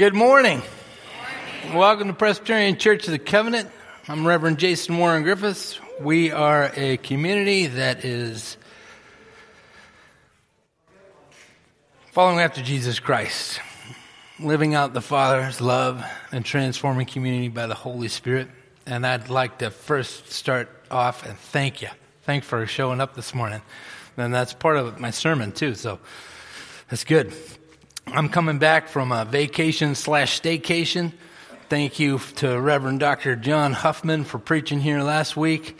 Good morning. Welcome to Presbyterian Church of the Covenant. I'm Reverend Jason Warren Griffice. We are a community that is following after Jesus Christ, living out the Father's love and transforming community by the Holy Spirit. And I'd like to first start off and thank you. Thank for showing up this morning. And that's part of my sermon too, so that's good. I'm coming back from a vacation slash staycation. Thank you to Reverend Dr. John Huffman for preaching here last week.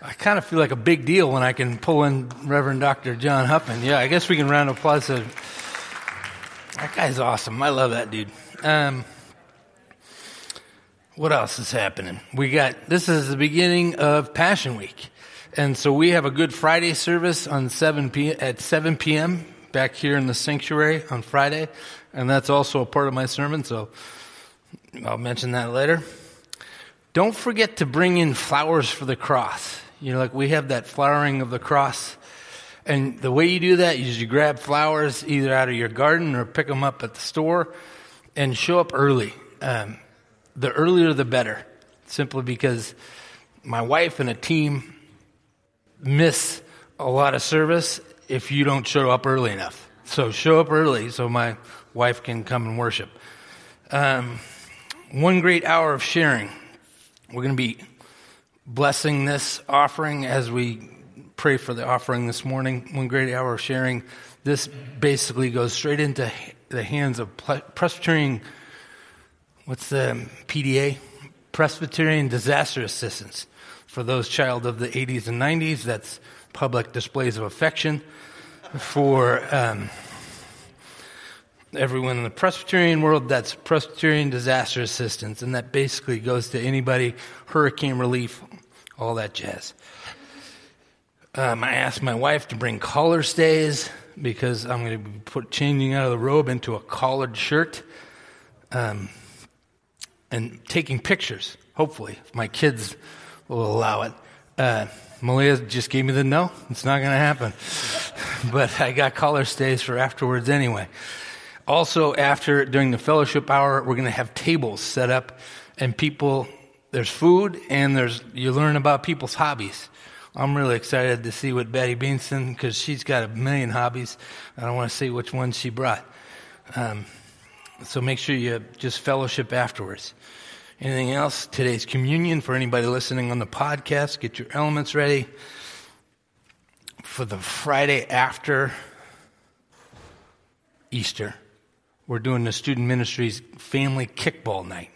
I kind of feel like a big deal when I can pull in Reverend Dr. John Huffman. Yeah, I guess we can round applause. To, that guy's awesome. I love that dude. Um, what else is happening? We got this is the beginning of Passion Week, and so we have a Good Friday service on seven p at seven p.m back here in the sanctuary on Friday, and that's also a part of my sermon, so I'll mention that later. Don't forget to bring in flowers for the cross. You know, like we have that flowering of the cross. And the way you do that is you grab flowers either out of your garden or pick them up at the store and show up early. Um, the earlier the better, simply because my wife and a team miss a lot of service if you don't show up early enough. So show up early so my wife can come and worship. Um, one great hour of sharing. We're going to be blessing this offering as we pray for the offering this morning. One great hour of sharing. This basically goes straight into the hands of Presbyterian, what's the PDA? Presbyterian Disaster Assistance. For those child of the 80s and 90s, that's public displays of affection for um, everyone in the Presbyterian world. That's Presbyterian disaster assistance, and that basically goes to anybody, hurricane relief, all that jazz. Um, I asked my wife to bring collar stays because I'm going to be put, changing out of the robe into a collared shirt um, and taking pictures, hopefully, if my kids will allow it. Uh, Malia just gave me the no. It's not going to happen. but I got collar stays for afterwards anyway. Also, after, during the fellowship hour, we're going to have tables set up and people, there's food and there's, you learn about people's hobbies. I'm really excited to see what Betty Beanson, because she's got a million hobbies. I don't want to see which ones she brought. Um, so make sure you just fellowship afterwards. Anything else? Today's communion for anybody listening on the podcast. Get your elements ready for the Friday after Easter. We're doing the student ministries family kickball night.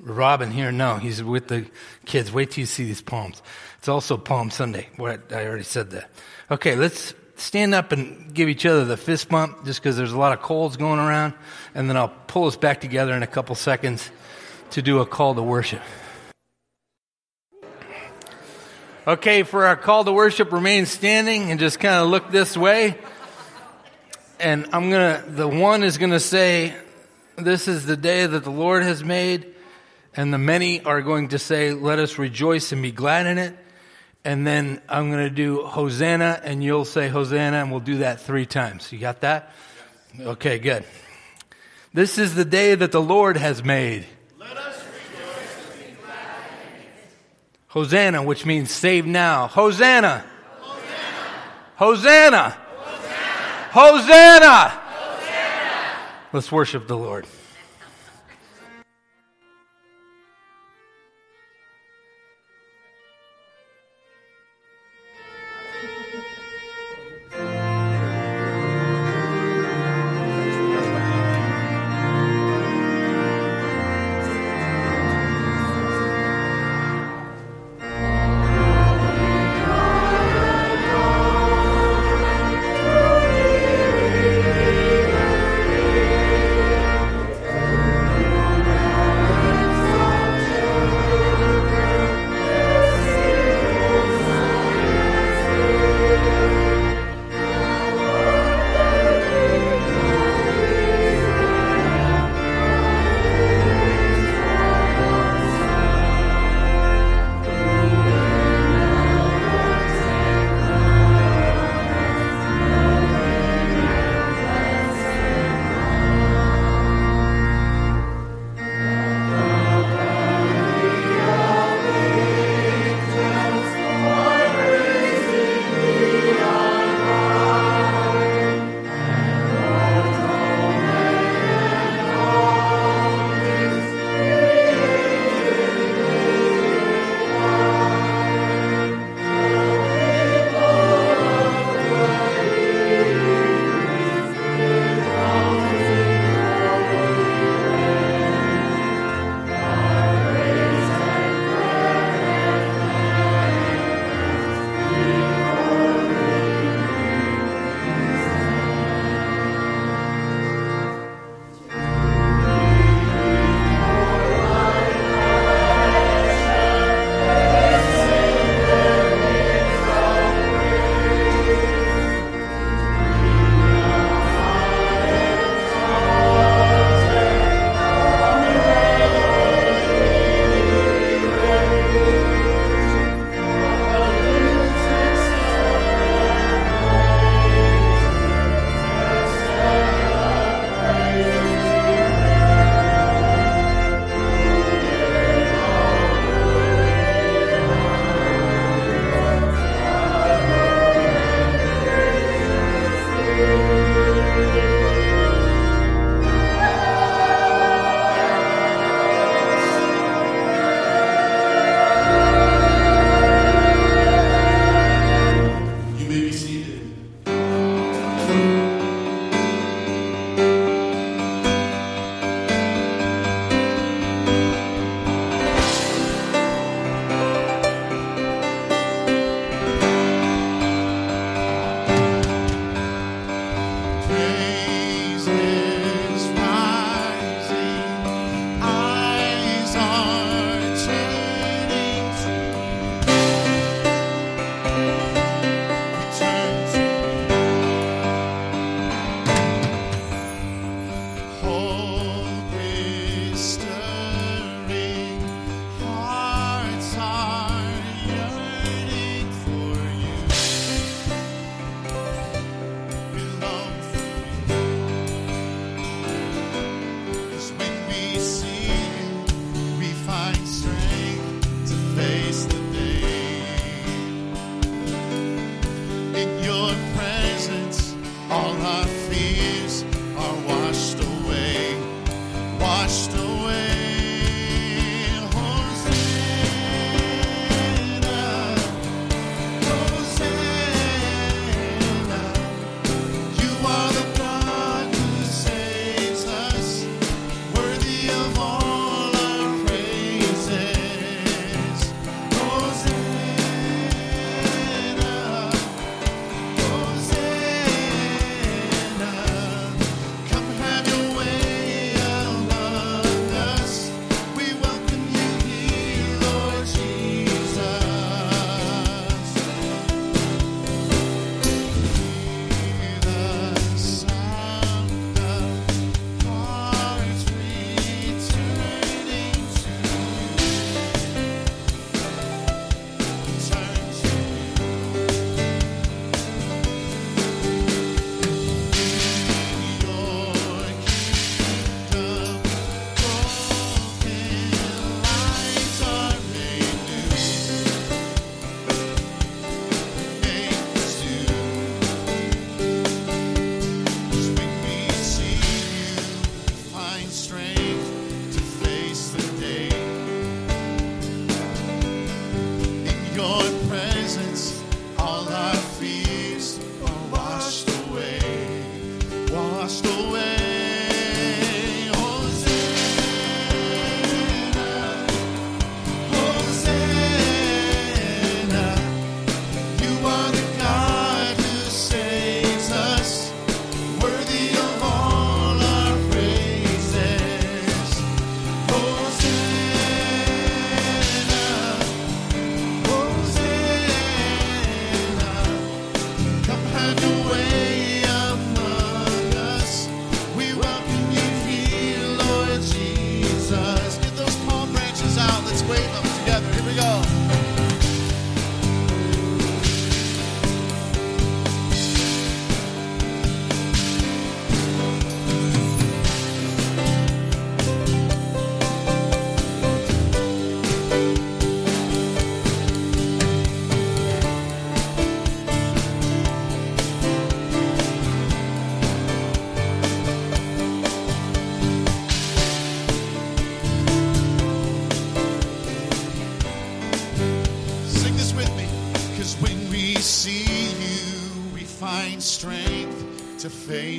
Robin here, no, he's with the kids. Wait till you see these palms. It's also Palm Sunday. What I already said that. Okay, let's stand up and give each other the fist bump, just because there's a lot of colds going around, and then I'll pull us back together in a couple seconds to do a call to worship. Okay, for our call to worship, remain standing and just kind of look this way. And I'm going to, the one is going to say, This is the day that the Lord has made. And the many are going to say, Let us rejoice and be glad in it. And then I'm going to do Hosanna, and you'll say Hosanna, and we'll do that three times. You got that? Okay, good. This is the day that the Lord has made. Hosanna, which means save now. Hosanna. Hosanna. Hosanna. Hosanna. Hosanna. Let's worship the Lord.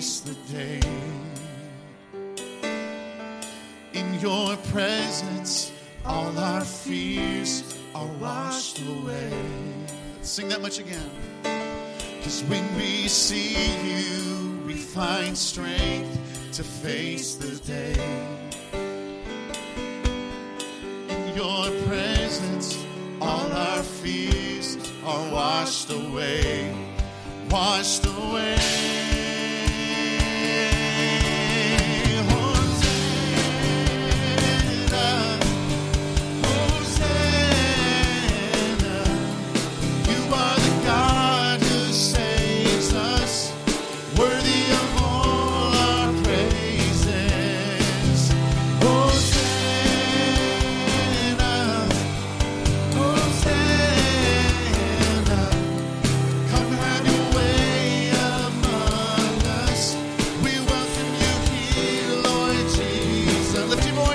face the day. In your presence, all our fears are washed away. Let's sing that much again. Because when we see you, we find strength to face the day. In your presence, all our fears are washed away. Washed away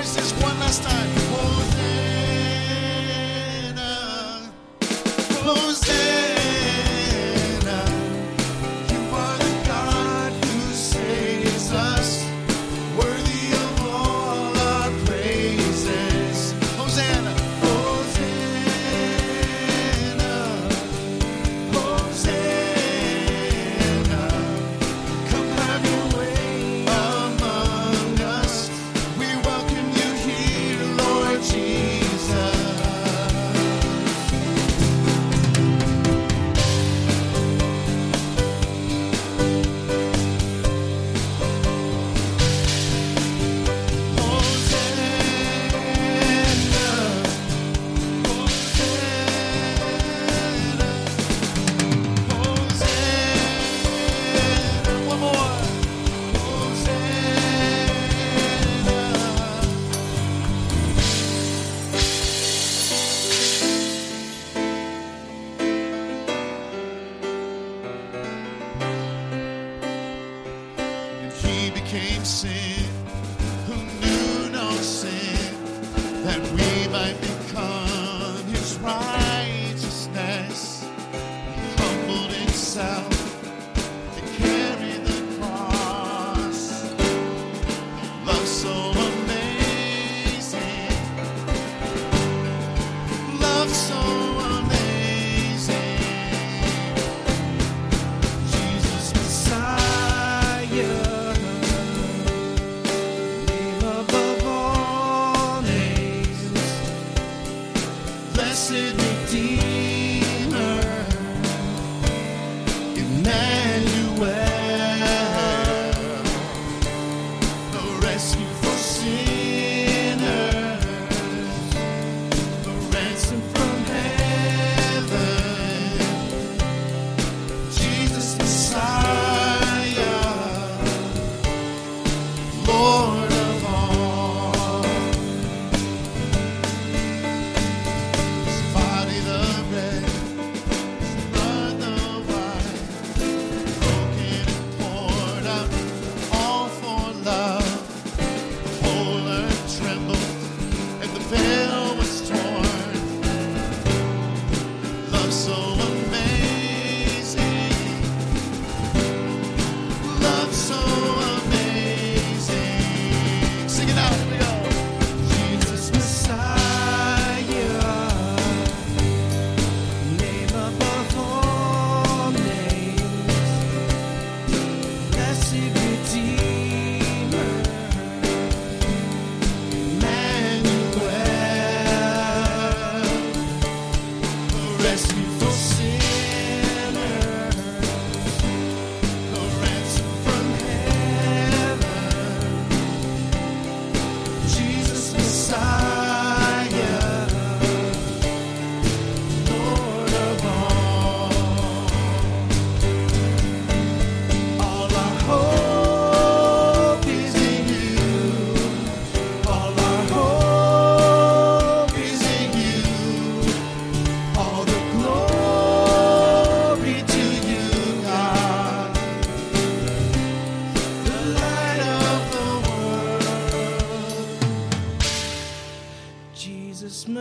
voices one last time. Hold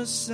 Jesus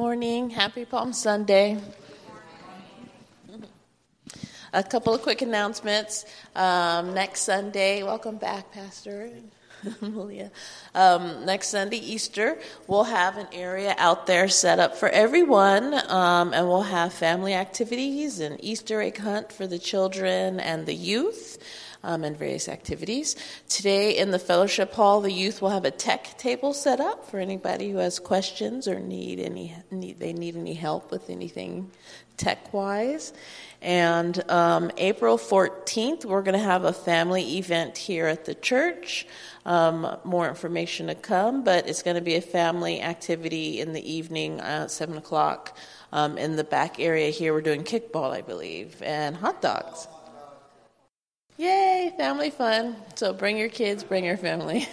morning. Happy Palm Sunday. A couple of quick announcements. Um, next Sunday, welcome back, Pastor. Um, next Sunday, Easter, we'll have an area out there set up for everyone, um, and we'll have family activities and Easter egg hunt for the children and the youth. Um, and various activities. Today in the fellowship hall, the youth will have a tech table set up for anybody who has questions or need any need they need any help with anything tech wise. And um, April 14th, we're going to have a family event here at the church. Um, more information to come, but it's going to be a family activity in the evening at 7 o'clock um, in the back area here. We're doing kickball, I believe, and hot dogs. Yay, family fun. So bring your kids, bring your family.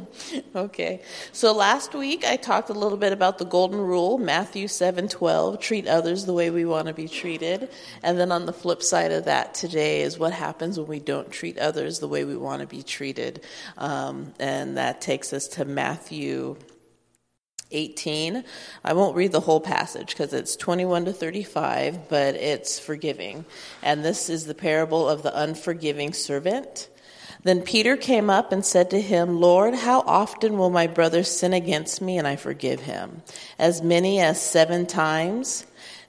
okay. So last week I talked a little bit about the golden rule, Matthew 7:12, treat others the way we want to be treated. And then on the flip side of that today is what happens when we don't treat others the way we want to be treated. Um, and that takes us to Matthew 18. I won't read the whole passage because it's 21 to 35, but it's forgiving. And this is the parable of the unforgiving servant. Then Peter came up and said to him, Lord, how often will my brother sin against me and I forgive him? As many as seven times?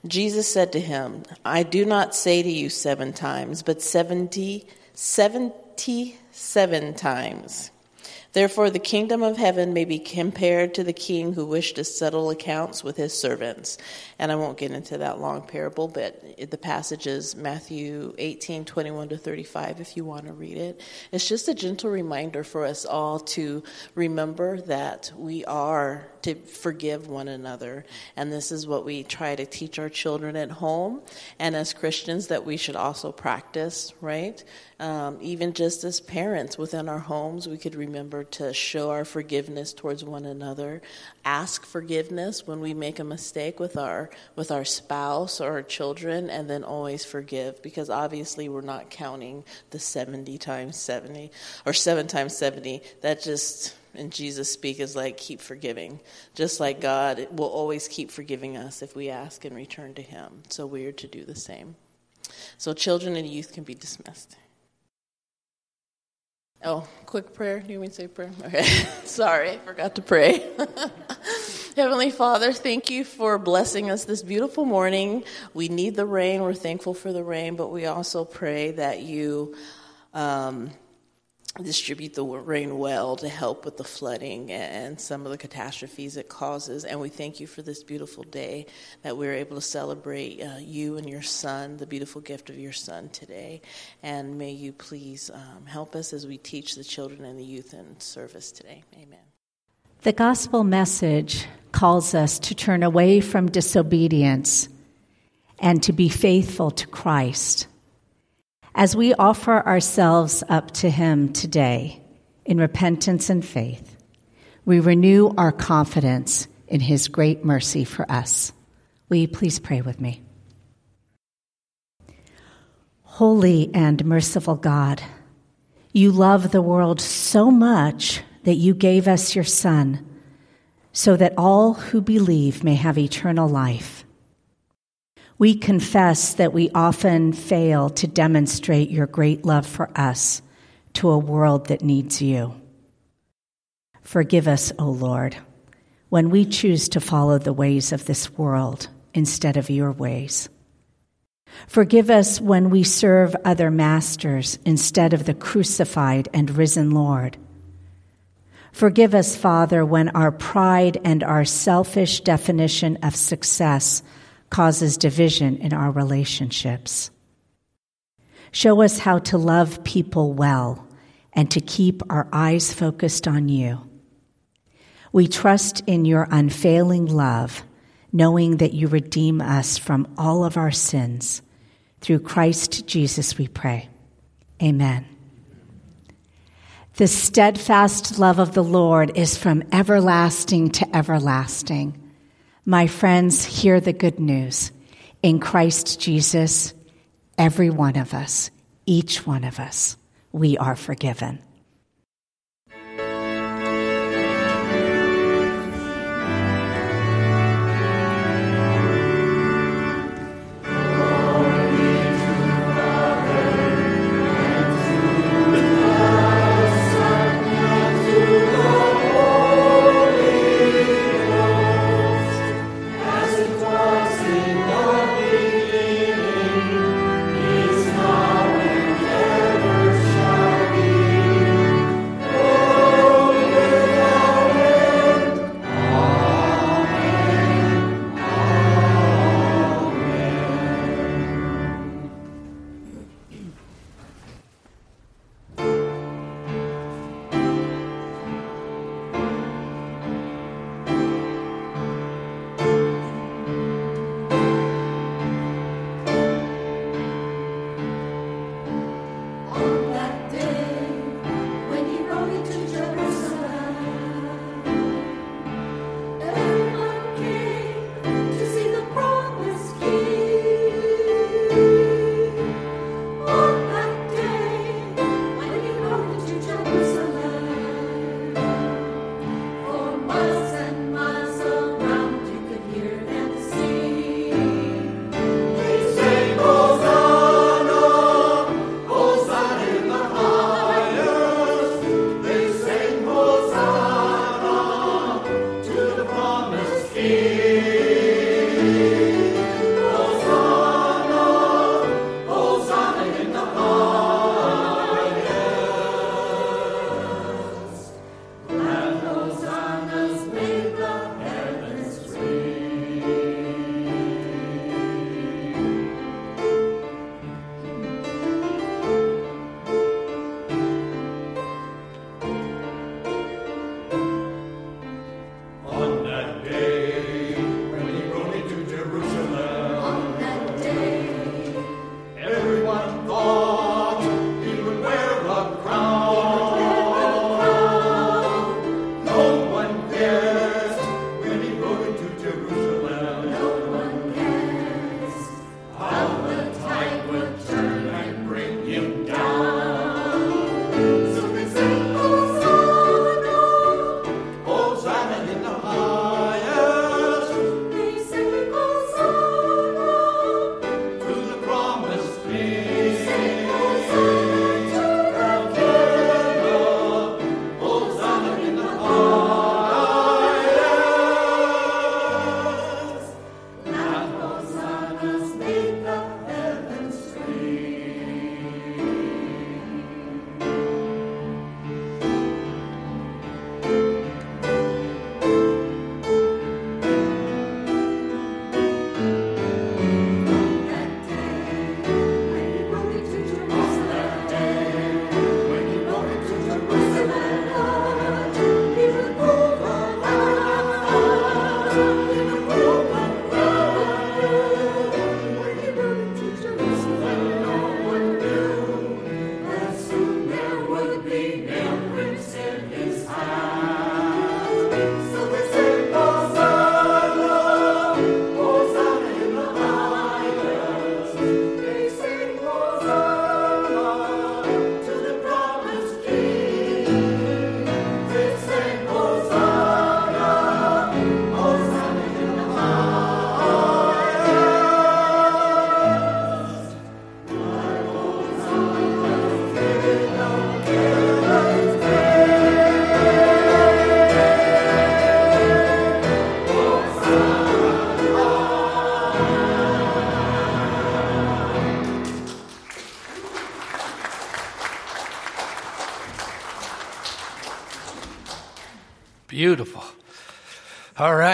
Jesus said to him, I do not say to you seven times, but seventy, seventy-seven times. Therefore, the kingdom of heaven may be compared to the king who wished to settle accounts with his servants. And I won't get into that long parable, but the passage is Matthew 18, 21 to 35, if you want to read it. It's just a gentle reminder for us all to remember that we are to forgive one another. And this is what we try to teach our children at home and as Christians that we should also practice, right? Um, even just as parents within our homes, we could remember to show our forgiveness towards one another, ask forgiveness when we make a mistake with our with our spouse or our children, and then always forgive because obviously we're not counting the seventy times seventy or seven times seventy. That just and Jesus speak is like keep forgiving. Just like God will always keep forgiving us if we ask and return to Him. So we are to do the same. So children and youth can be dismissed. Oh, quick prayer. Do you mean say prayer? Okay. Sorry, I forgot to pray. Heavenly Father, thank you for blessing us this beautiful morning. We need the rain. We're thankful for the rain, but we also pray that you. Um, distribute the rain well to help with the flooding and some of the catastrophes it causes. And we thank you for this beautiful day that we're able to celebrate uh, you and your son, the beautiful gift of your son today. And may you please um, help us as we teach the children and the youth in service today. Amen. The gospel message calls us to turn away from disobedience and to be faithful to Christ. As we offer ourselves up to Him today in repentance and faith, we renew our confidence in His great mercy for us. Will you please pray with me? Holy and merciful God, you love the world so much that you gave us your Son so that all who believe may have eternal life. We confess that we often fail to demonstrate your great love for us to a world that needs you. Forgive us, O Lord, when we choose to follow the ways of this world instead of your ways. Forgive us when we serve other masters instead of the crucified and risen Lord. Forgive us, Father, when our pride and our selfish definition of success causes division in our relationships. Show us how to love people well and to keep our eyes focused on you. We trust in your unfailing love, knowing that you redeem us from all of our sins. Through Christ Jesus, we pray. Amen. The steadfast love of the Lord is from everlasting to everlasting. My friends, hear the good news. In Christ Jesus, every one of us, each one of us, we are forgiven.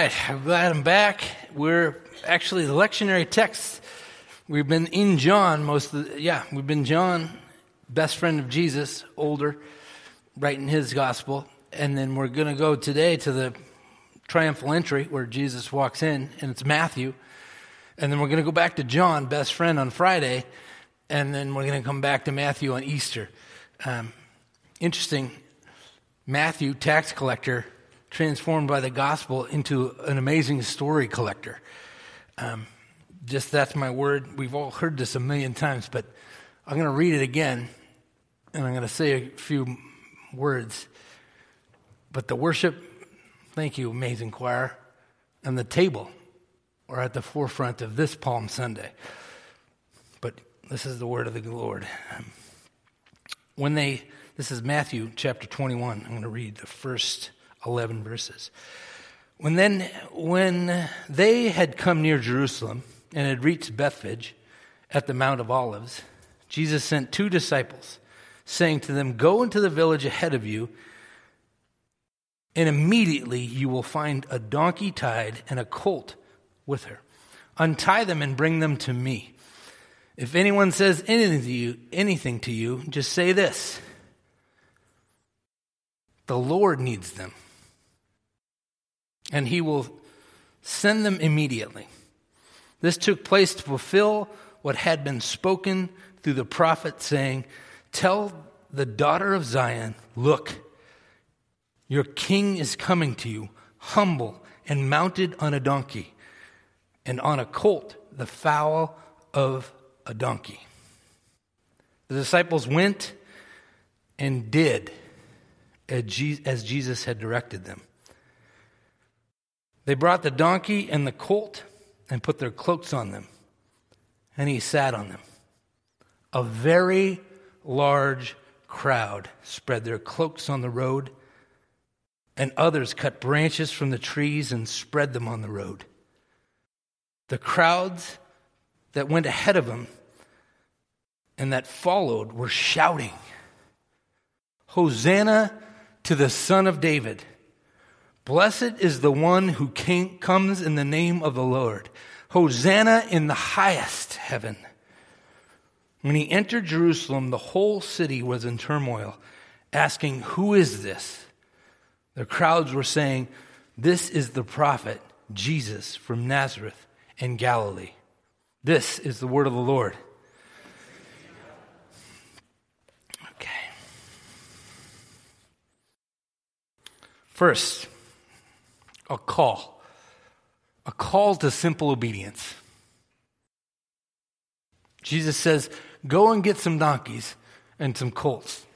Right, I'm glad I'm back. We're actually the lectionary text. We've been in John most of the, yeah, we've been John, best friend of Jesus, older, writing his gospel. And then we're going to go today to the triumphal entry where Jesus walks in, and it's Matthew. And then we're going to go back to John, best friend, on Friday. And then we're going to come back to Matthew on Easter. Um, interesting. Matthew, tax collector, transformed by the gospel into an amazing story collector. Um, just that's my word. We've all heard this a million times, but I'm going to read it again and I'm going to say a few words. But the worship, thank you, amazing choir, and the table are at the forefront of this Palm Sunday. But this is the word of the Lord. When they, this is Matthew chapter 21. I'm going to read the first 11 verses. When then, when they had come near Jerusalem and had reached Bethphage at the Mount of Olives, Jesus sent two disciples, saying to them, Go into the village ahead of you, and immediately you will find a donkey tied and a colt with her. Untie them and bring them to me. If anyone says anything to you, anything to you, just say this. The Lord needs them and he will send them immediately. This took place to fulfill what had been spoken through the prophet, saying, Tell the daughter of Zion, look, your king is coming to you, humble and mounted on a donkey, and on a colt, the foal of a donkey. The disciples went and did as Jesus had directed them. They brought the donkey and the colt and put their cloaks on them, and he sat on them. A very large crowd spread their cloaks on the road, and others cut branches from the trees and spread them on the road. The crowds that went ahead of him and that followed were shouting, Hosanna to the Son of David! Blessed is the one who came, comes in the name of the Lord. Hosanna in the highest heaven. When he entered Jerusalem, the whole city was in turmoil, asking, Who is this? The crowds were saying, This is the prophet Jesus from Nazareth in Galilee. This is the word of the Lord. Okay. First, a call, a call to simple obedience. Jesus says, Go and get some donkeys and some colts.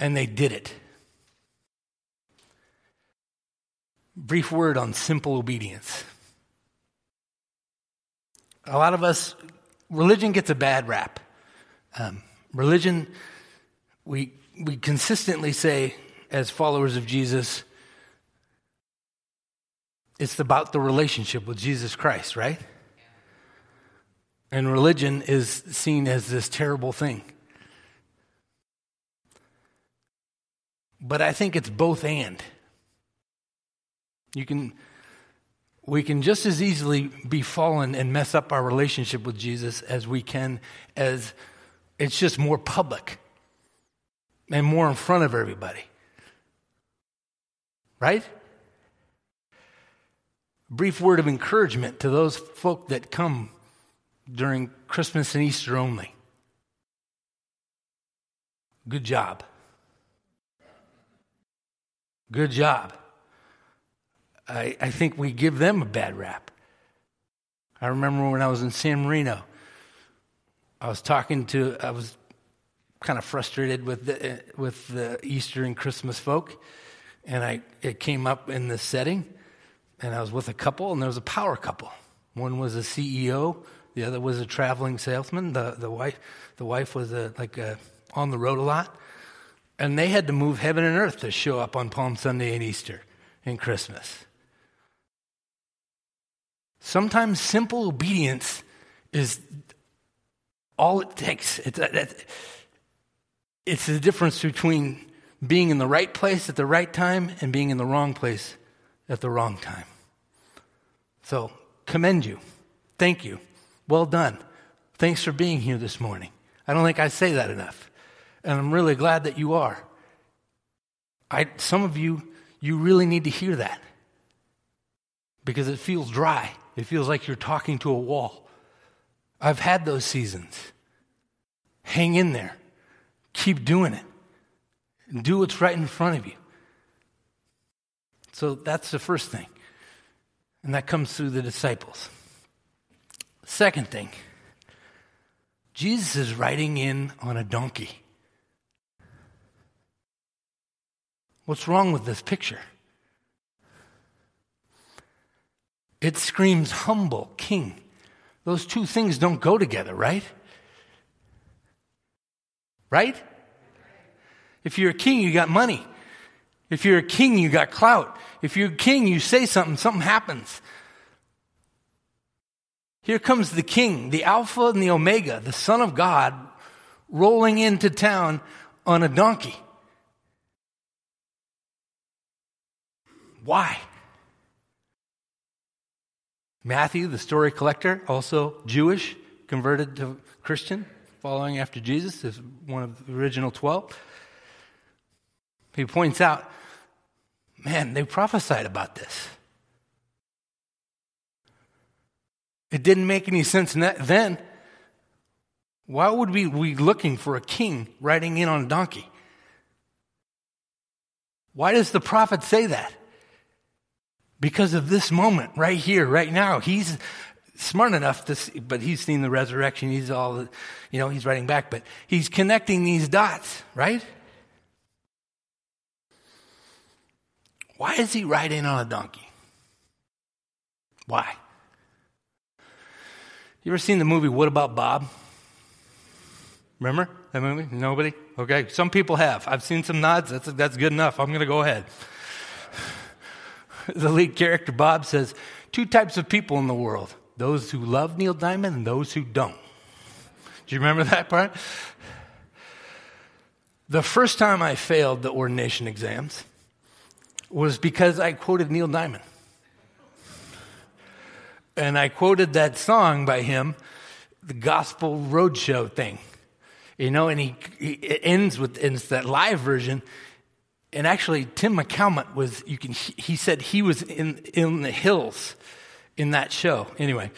And they did it. Brief word on simple obedience. A lot of us, religion gets a bad rap. Um, religion, we, we consistently say, as followers of Jesus, it's about the relationship with Jesus Christ, right? And religion is seen as this terrible thing. But I think it's both and. You can we can just as easily be fallen and mess up our relationship with Jesus as we can as it's just more public and more in front of everybody. Right? Brief word of encouragement to those folk that come during Christmas and Easter only. Good job. Good job. I, I think we give them a bad rap. I remember when I was in San Marino, I was talking to, I was kind of frustrated with the, eh, with the Easter and Christmas folk, and I, it came up in the setting and I was with a couple, and there was a power couple. One was a CEO, the other was a traveling salesman. The, the wife, the wife was a, like a, on the road a lot, and they had to move heaven and earth to show up on Palm Sunday and Easter and Christmas. Sometimes simple obedience is all it takes. It's, uh, it's the difference between being in the right place at the right time and being in the wrong place at the wrong time. So, commend you. Thank you. Well done. Thanks for being here this morning. I don't think I say that enough. And I'm really glad that you are. I, some of you, you really need to hear that because it feels dry. It feels like you're talking to a wall. I've had those seasons. Hang in there. Keep doing it. Do what's right in front of you. So that's the first thing. And that comes through the disciples. Second thing, Jesus is riding in on a donkey. What's wrong with this picture? It screams humble king. Those two things don't go together, right? Right? If you're a king, you got money. If you're a king, you got clout. If you're king, you say something, something happens. Here comes the king, the Alpha and the Omega, the Son of God, rolling into town on a donkey. Why? Matthew, the story collector, also Jewish, converted to Christian, following after Jesus, is one of the original 12. He points out, man, they prophesied about this. It didn't make any sense then. Why would we be looking for a king riding in on a donkey? Why does the prophet say that? Because of this moment right here, right now. He's smart enough to see, but he's seen the resurrection. He's all, you know, he's writing back, but he's connecting these dots, right? Why is he riding on a donkey? Why? You ever seen the movie What About Bob? Remember that movie? Nobody? Okay. Some people have. I've seen some nods. That's, that's good enough. I'm going to go ahead. The lead character, Bob, says two types of people in the world those who love Neil Diamond and those who don't. Do you remember that part? The first time I failed the ordination exams was because I quoted Neil Diamond and I quoted that song by him, the Gospel Roadshow thing. You know, and he, he it ends with and it's that live version. And actually, Tim McCalmont was you can he said he was in in the hills in that show. Anyway,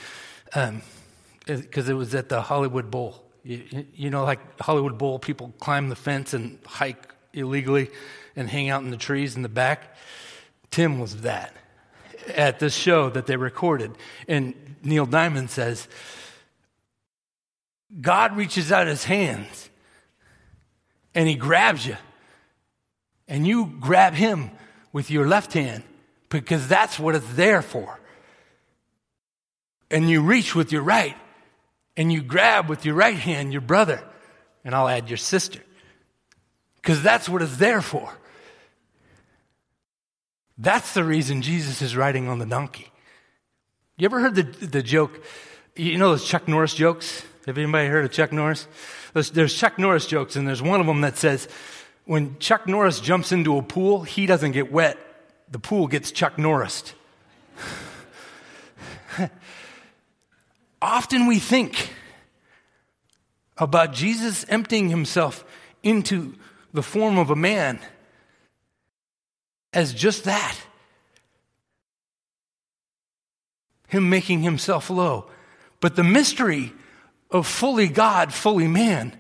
because um, it was at the Hollywood Bowl. You, you know, like Hollywood Bowl, people climb the fence and hike illegally and hang out in the trees in the back. Tim was that at this show that they recorded. And Neil Diamond says, God reaches out his hands and he grabs you. And you grab him with your left hand because that's what it's there for. And you reach with your right and you grab with your right hand your brother, and I'll add your sister because that's what it's there for. That's the reason Jesus is riding on the donkey. You ever heard the, the joke? You know those Chuck Norris jokes? Have anybody heard of Chuck Norris? There's, there's Chuck Norris jokes, and there's one of them that says, when Chuck Norris jumps into a pool, he doesn't get wet. The pool gets Chuck Norris. Often we think about Jesus emptying himself into the form of a man as just that Him making Himself low. But the mystery of fully God, fully man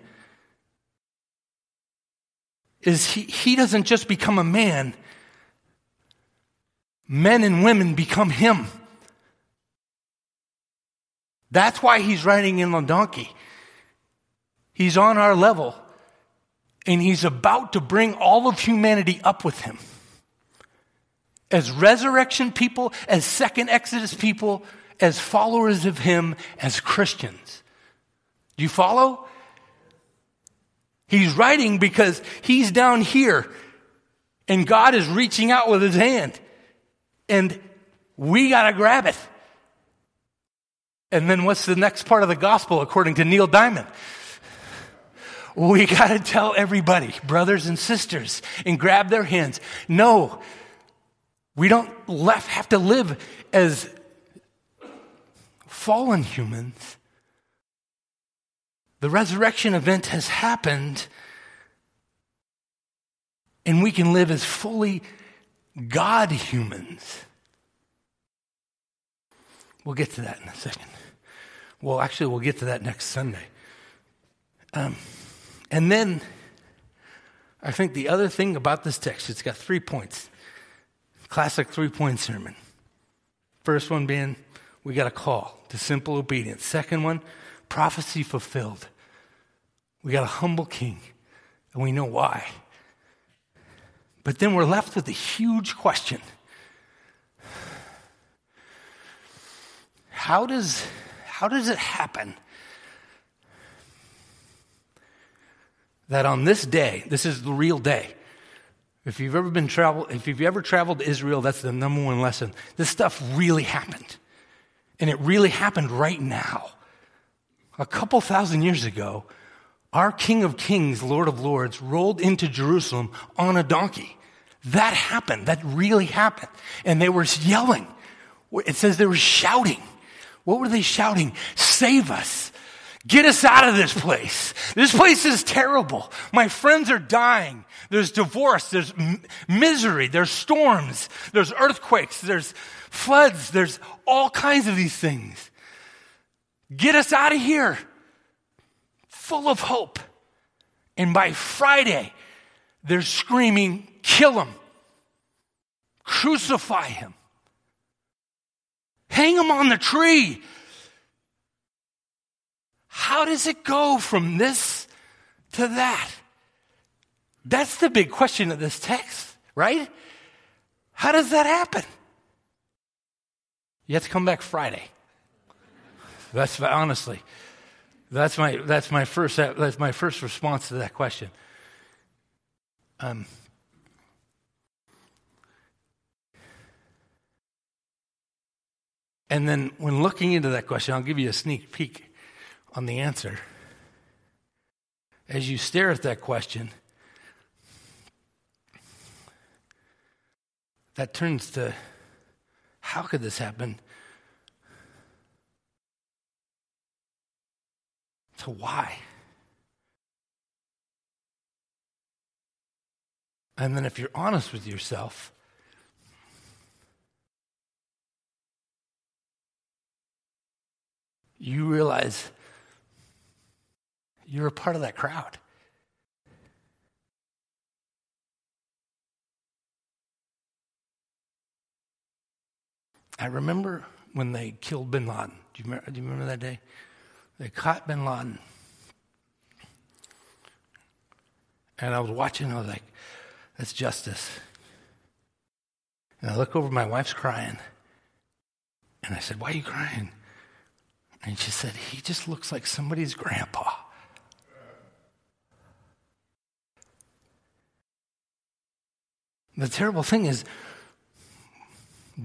is he, he doesn't just become a man, men and women become Him. That's why He's riding in on donkey. He's on our level, and He's about to bring all of humanity up with Him as resurrection people, as second Exodus people, as followers of Him, as Christians. Do you follow? He's writing because He's down here and God is reaching out with His hand and we got to grab it. And then what's the next part of the gospel according to Neil Diamond? we got to tell everybody, brothers and sisters, and grab their hands. No, we don't left have to live as fallen humans. The resurrection event has happened, and we can live as fully God humans. We'll get to that in a second. Well, actually, we'll get to that next Sunday. Um, and then, I think the other thing about this text, it's got three points. Classic three point sermon. First one being, we got a call to simple obedience. Second one, prophecy fulfilled. We got a humble king, and we know why. But then we're left with a huge question How does, how does it happen that on this day, this is the real day, if you've ever been travel, if you've ever traveled to Israel, that's the number one lesson. This stuff really happened. And it really happened right now. A couple thousand years ago, our King of Kings, Lord of Lords, rolled into Jerusalem on a donkey. That happened. That really happened. And they were yelling. It says they were shouting. What were they shouting? Save us. Get us out of this place. This place is terrible. My friends are dying. There's divorce. There's m- misery. There's storms. There's earthquakes. There's floods. There's all kinds of these things. Get us out of here. Full of hope. And by Friday, they're screaming, kill him. Crucify him. Hang him on the tree. How does it go from this to that? That's the big question of this text, right? How does that happen? You have to come back Friday. That's honestly, that's my that's my first that's my first response to that question. Um, and then when looking into that question, I'll give you a sneak peek on the answer. As you stare at that question, that turns to how could this happen? To why? And then, if you're honest with yourself, you realize you're a part of that crowd. I remember when they killed bin Laden. Do you remember, do you remember that day? They caught bin Laden. And I was watching, I was like, that's justice. And I look over, my wife's crying. And I said, Why are you crying? And she said, He just looks like somebody's grandpa. The terrible thing is,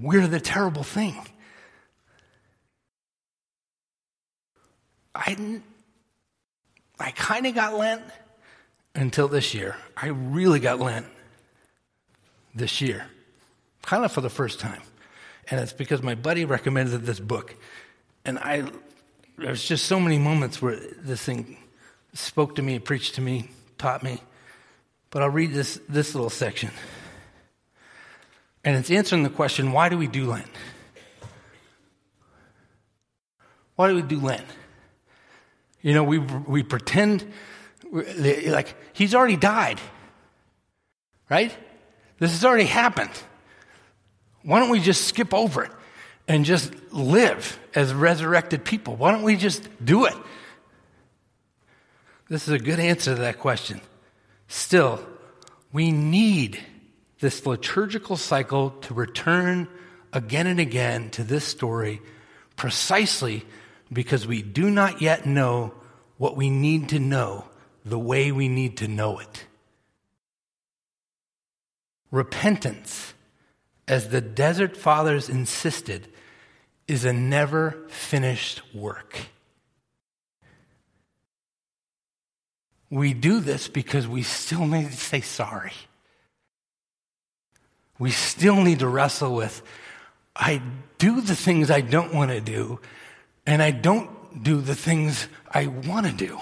we're the terrible thing. I, I kind of got Lent until this year. I really got Lent this year, kind of for the first time. And it's because my buddy recommended this book. And I, there's just so many moments where this thing spoke to me, preached to me, taught me. But I'll read this, this little section. And it's answering the question why do we do Lent? Why do we do Lent? You know, we, we pretend like he's already died, right? This has already happened. Why don't we just skip over it and just live as resurrected people? Why don't we just do it? This is a good answer to that question. Still, we need this liturgical cycle to return again and again to this story precisely because we do not yet know what we need to know the way we need to know it. Repentance, as the desert fathers insisted, is a never finished work. We do this because we still need to say sorry. We still need to wrestle with I do the things I don't want to do, and I don't do the things I want to do.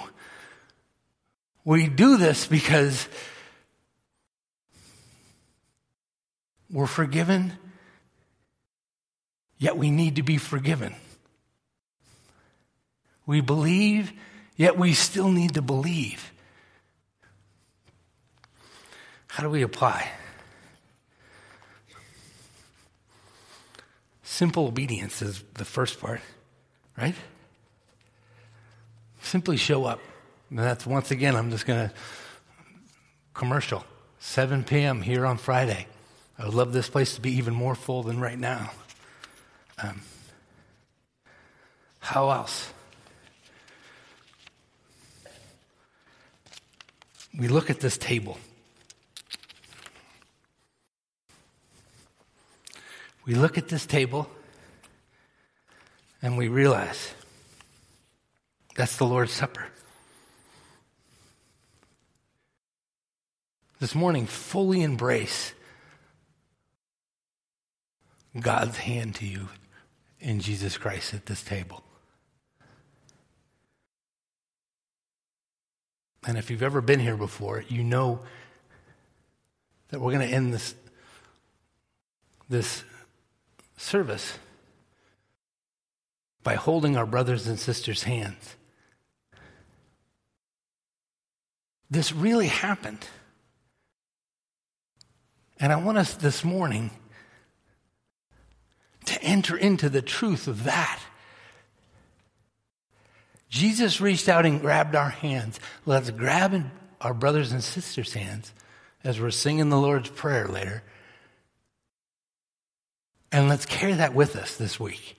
We do this because we're forgiven, yet we need to be forgiven. We believe, yet we still need to believe. How do we apply? Simple obedience is the first part, right? Simply show up. And that's once again, I'm just going to commercial. 7 p.m. here on Friday. I would love this place to be even more full than right now. Um, how else? We look at this table. We look at this table and we realize that's the Lord's Supper. This morning, fully embrace God's hand to you in Jesus Christ at this table. And if you've ever been here before, you know that we're going to end this, this service by holding our brothers and sisters' hands. This really happened. And I want us this morning to enter into the truth of that. Jesus reached out and grabbed our hands. Let's grab our brothers and sisters' hands as we're singing the Lord's Prayer later. And let's carry that with us this week.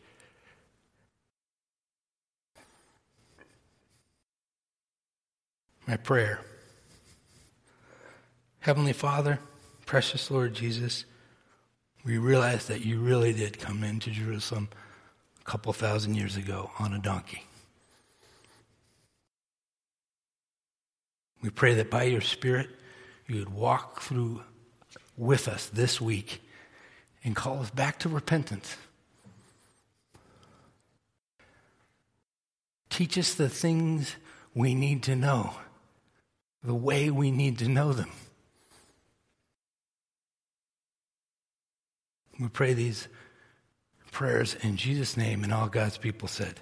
My prayer. Heavenly Father, precious Lord Jesus, we realize that you really did come into Jerusalem a couple thousand years ago on a donkey. We pray that by your Spirit, you would walk through with us this week and call us back to repentance. Teach us the things we need to know, the way we need to know them. We pray these prayers in Jesus' name, and all God's people said.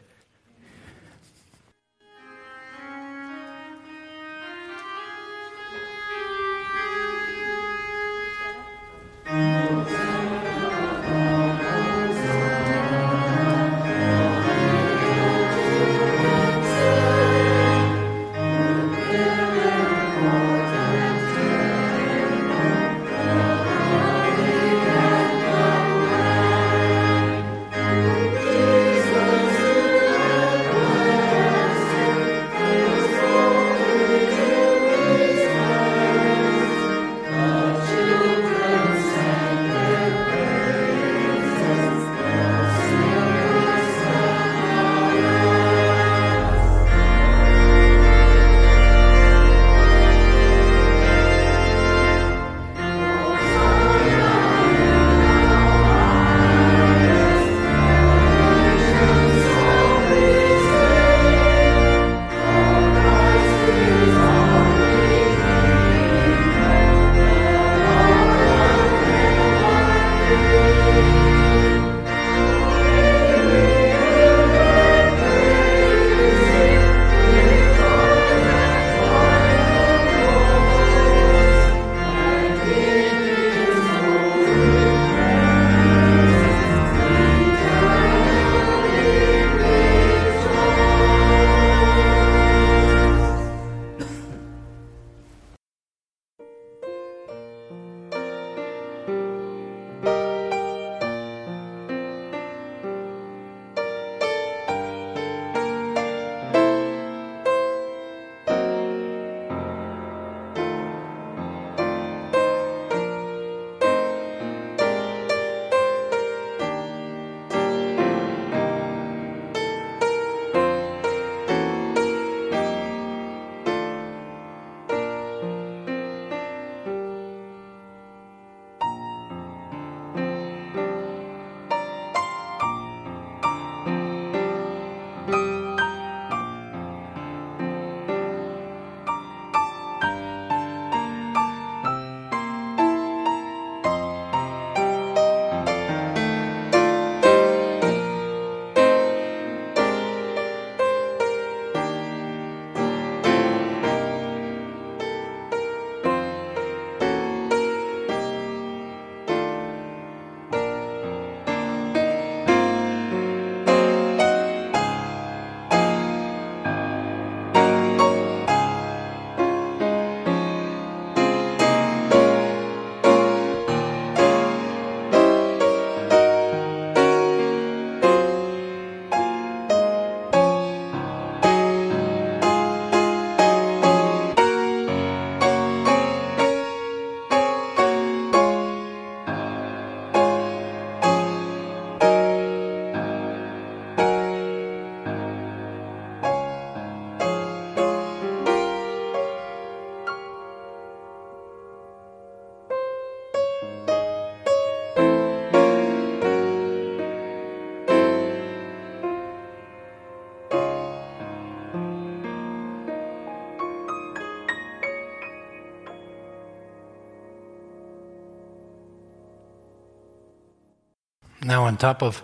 Now, on top of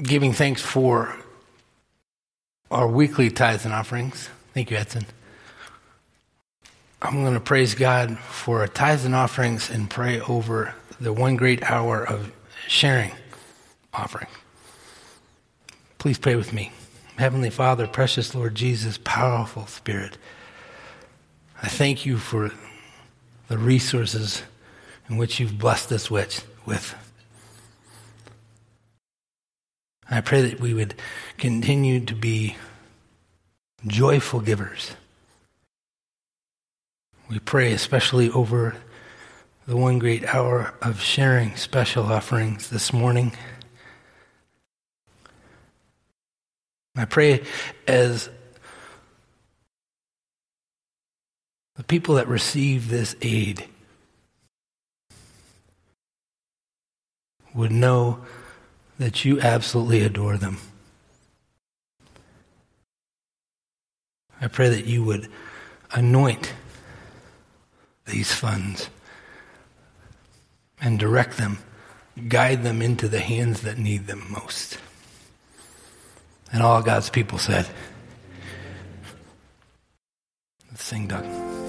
giving thanks for our weekly tithes and offerings, thank you, Edson. I'm going to praise God for our tithes and offerings and pray over the one great hour of sharing offering. Please pray with me. Heavenly Father, precious Lord Jesus, powerful Spirit, I thank you for the resources in which you've blessed us with. With. I pray that we would continue to be joyful givers. We pray especially over the one great hour of sharing special offerings this morning. I pray as the people that receive this aid would know that you absolutely adore them. I pray that you would anoint these funds and direct them, guide them into the hands that need them most. And all God's people said, Let's sing, Doug.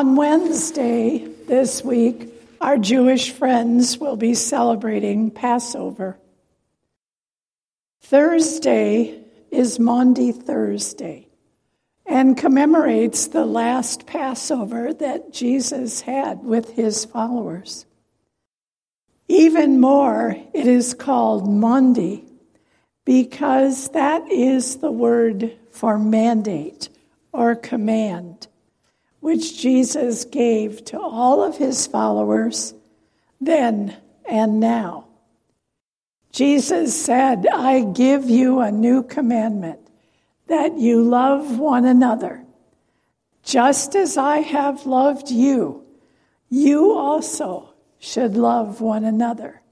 On Wednesday this week, our Jewish friends will be celebrating Passover. Thursday is Maundy Thursday and commemorates the last Passover that Jesus had with his followers. Even more, it is called Maundy because that is the word for mandate or command which Jesus gave to all of his followers then and now. Jesus said, I give you a new commandment that you love one another. Just as I have loved you, you also should love one another.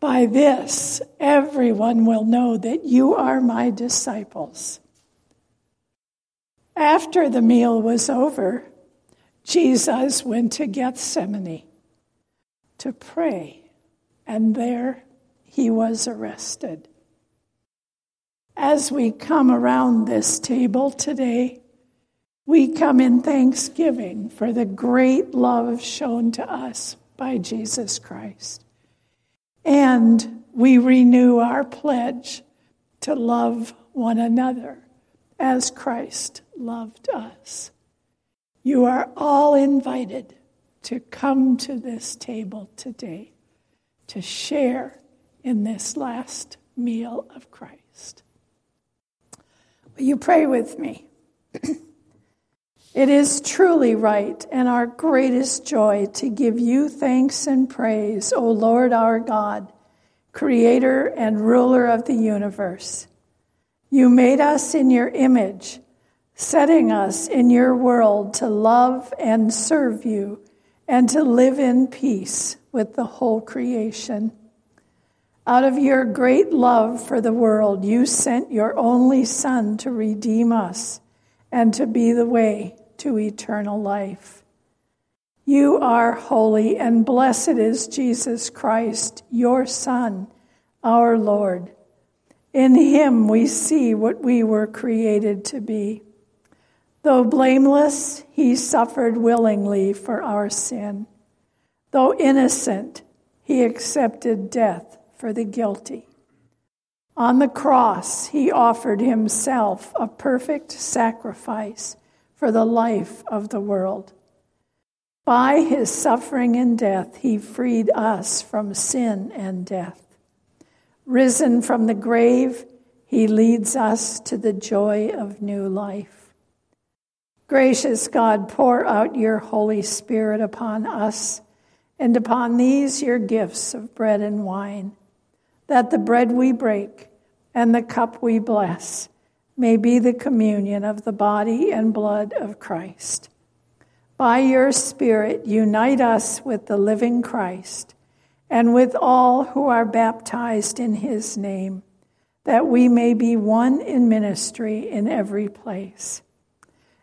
By this, everyone will know that you are my disciples after the meal was over, Jesus went to Gethsemane. to pray, and there he was arrested. As we come around this table today, we come in thanksgiving for the great love shown to us by Jesus Christ. And we renew our pledge to love one another as Christ loved us. You are all invited to come to this table today to share in this last meal of Christ. Will you pray with me? it is truly right and our greatest joy to give you thanks and praise, O Lord our God, creator and ruler of the universe. You made us in your image, setting us in your world to love and serve you and to live in peace with the whole creation. Out of your great love for the world, you sent your only Son to redeem us and to be the way to eternal life. You are holy, and blessed is Jesus Christ, your Son, our Lord. In him we see what we were created to be. Though blameless, he suffered willingly for our sin. Though innocent, he accepted death for the guilty. On the cross, he offered himself a perfect sacrifice for the life of the world. By his suffering and death, he freed us from sin and death. Risen from the grave, he leads us to the joy of new life. Gracious God, pour out your Holy Spirit upon us and upon these your gifts of bread and wine that the bread we break and the cup we bless may be the communion of the body and blood of Christ. By your Spirit, unite us with the living Christ and with all who are baptized in his name, that we may be one in ministry in every place.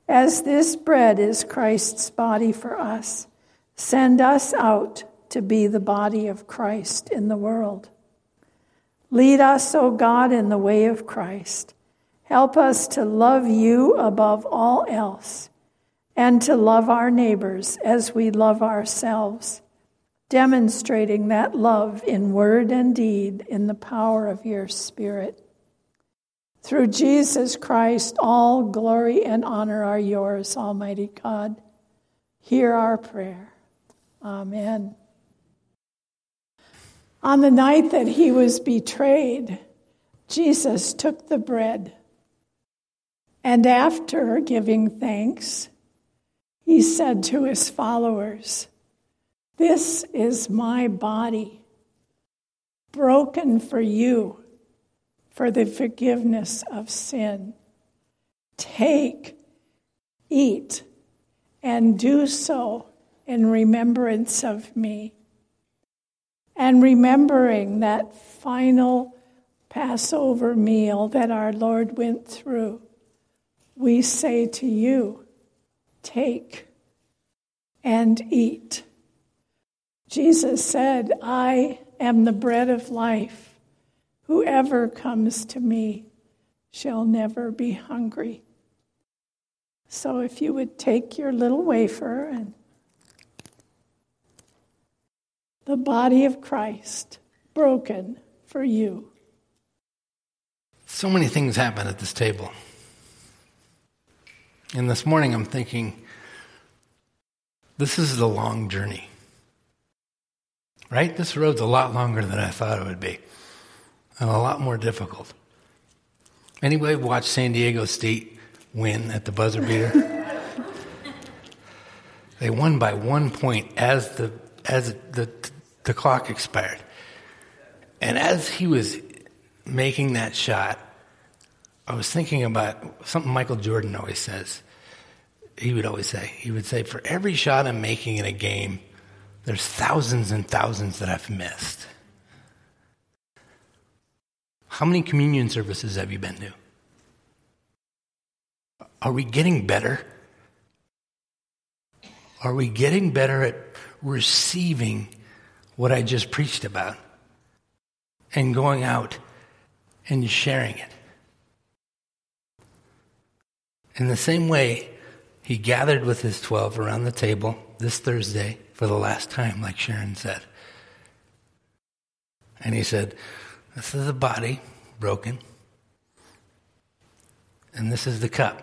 As this bread is Christ's body for us, send us out to be the body of Christ in the world. Lead us, O God, in the way of Christ. Help us to love you above all else and to love our neighbors as we love ourselves, demonstrating that love in word and deed in the power of your Spirit. Through Jesus Christ, all glory and honor are yours, Almighty God. Hear our prayer. Amen. On the night that he was betrayed, Jesus took the bread. And after giving thanks, he said to his followers, This is my body, broken for you for the forgiveness of sin. Take, eat, and do so in remembrance of me. And remembering that final Passover meal that our Lord went through, we say to you, take and eat. Jesus said, I am the bread of life. Whoever comes to me shall never be hungry. So if you would take your little wafer and the body of Christ broken for you. So many things happen at this table. And this morning I'm thinking, this is the long journey. Right? This road's a lot longer than I thought it would be, and a lot more difficult. Anybody watch San Diego State win at the buzzer beater? they won by one point as the as the the clock expired. And as he was making that shot, I was thinking about something Michael Jordan always says. He would always say, he would say, for every shot I'm making in a game, there's thousands and thousands that I've missed. How many communion services have you been to? Are we getting better? Are we getting better at receiving what I just preached about and going out and sharing it. In the same way, he gathered with his 12 around the table this Thursday for the last time, like Sharon said. And he said, This is the body broken, and this is the cup.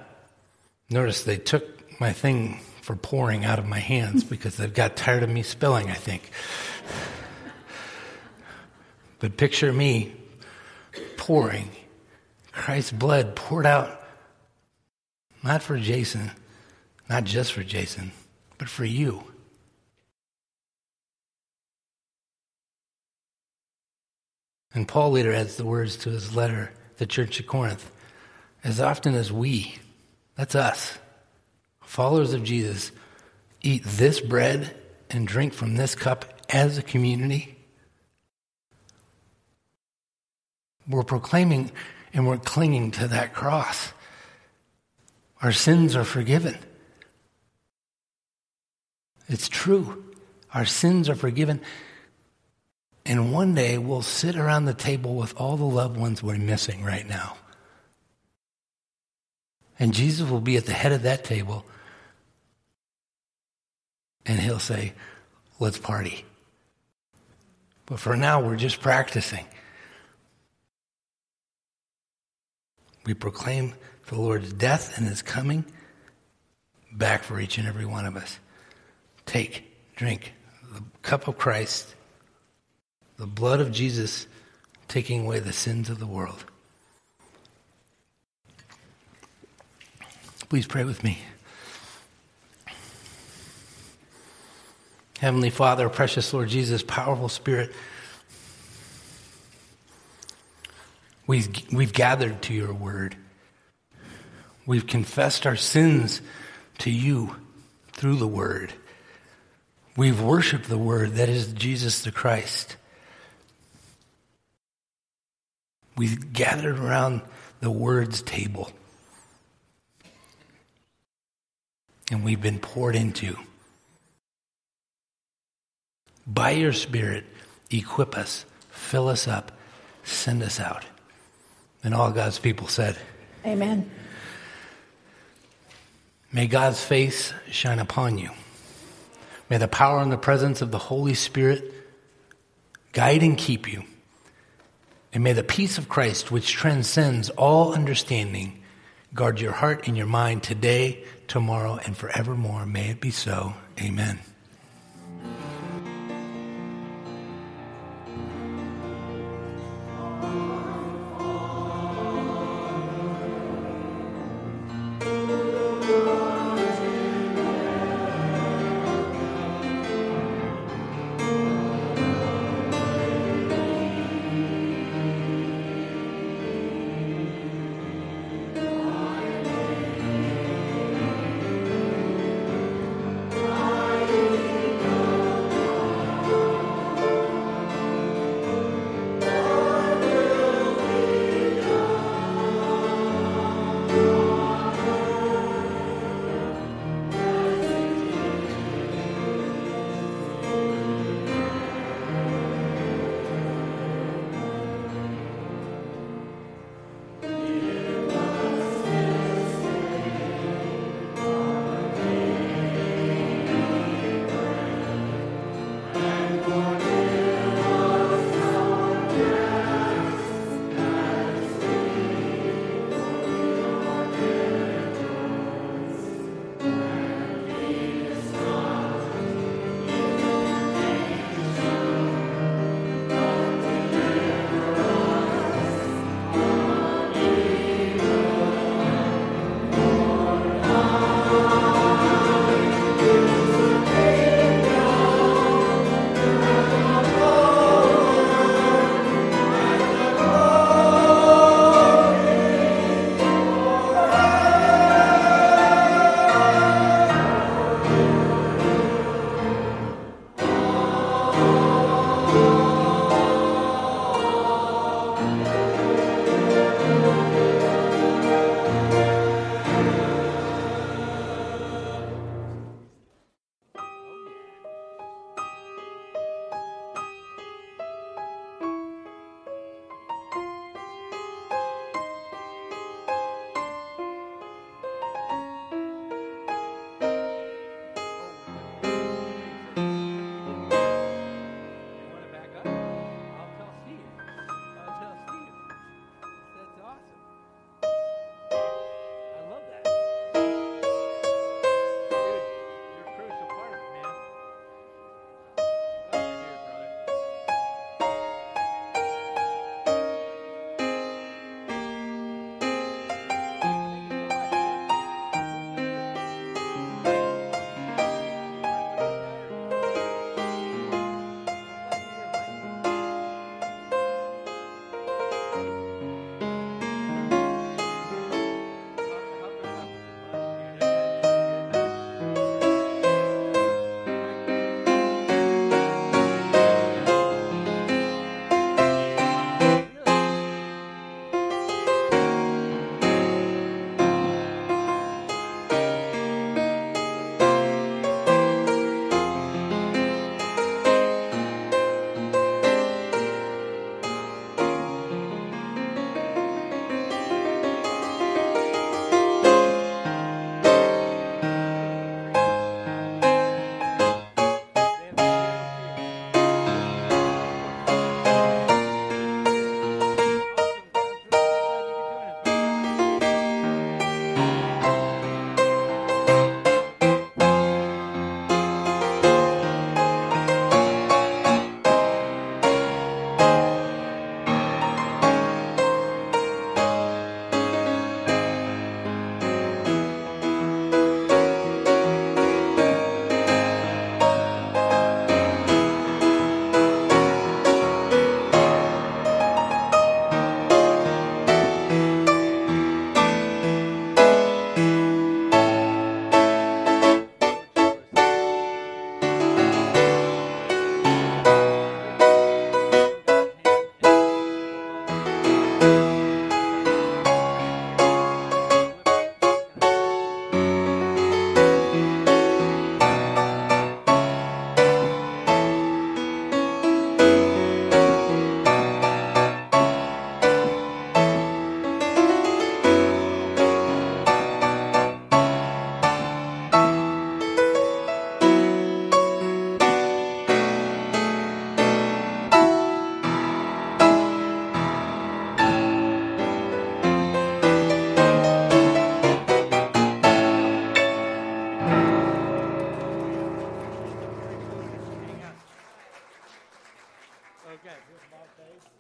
Notice they took my thing for pouring out of my hands because they've got tired of me spilling, I think. But picture me pouring Christ's blood poured out, not for Jason, not just for Jason, but for you. And Paul later adds the words to his letter, the church of Corinth. As often as we, that's us, followers of Jesus, eat this bread and drink from this cup as a community, we're proclaiming and we're clinging to that cross. Our sins are forgiven. It's true. Our sins are forgiven. And one day we'll sit around the table with all the loved ones we're missing right now. And Jesus will be at the head of that table. And he'll say, Let's party. But for now, we're just practicing. We proclaim the Lord's death and his coming back for each and every one of us. Take, drink the cup of Christ, the blood of Jesus taking away the sins of the world. Please pray with me. Heavenly Father, precious Lord Jesus, powerful Spirit, we've, we've gathered to your word. We've confessed our sins to you through the word. We've worshiped the word that is Jesus the Christ. We've gathered around the word's table. And we've been poured into. By your Spirit, equip us, fill us up, send us out. And all God's people said, Amen. May God's face shine upon you. May the power and the presence of the Holy Spirit guide and keep you. And may the peace of Christ, which transcends all understanding, guard your heart and your mind today, tomorrow, and forevermore. May it be so. Amen.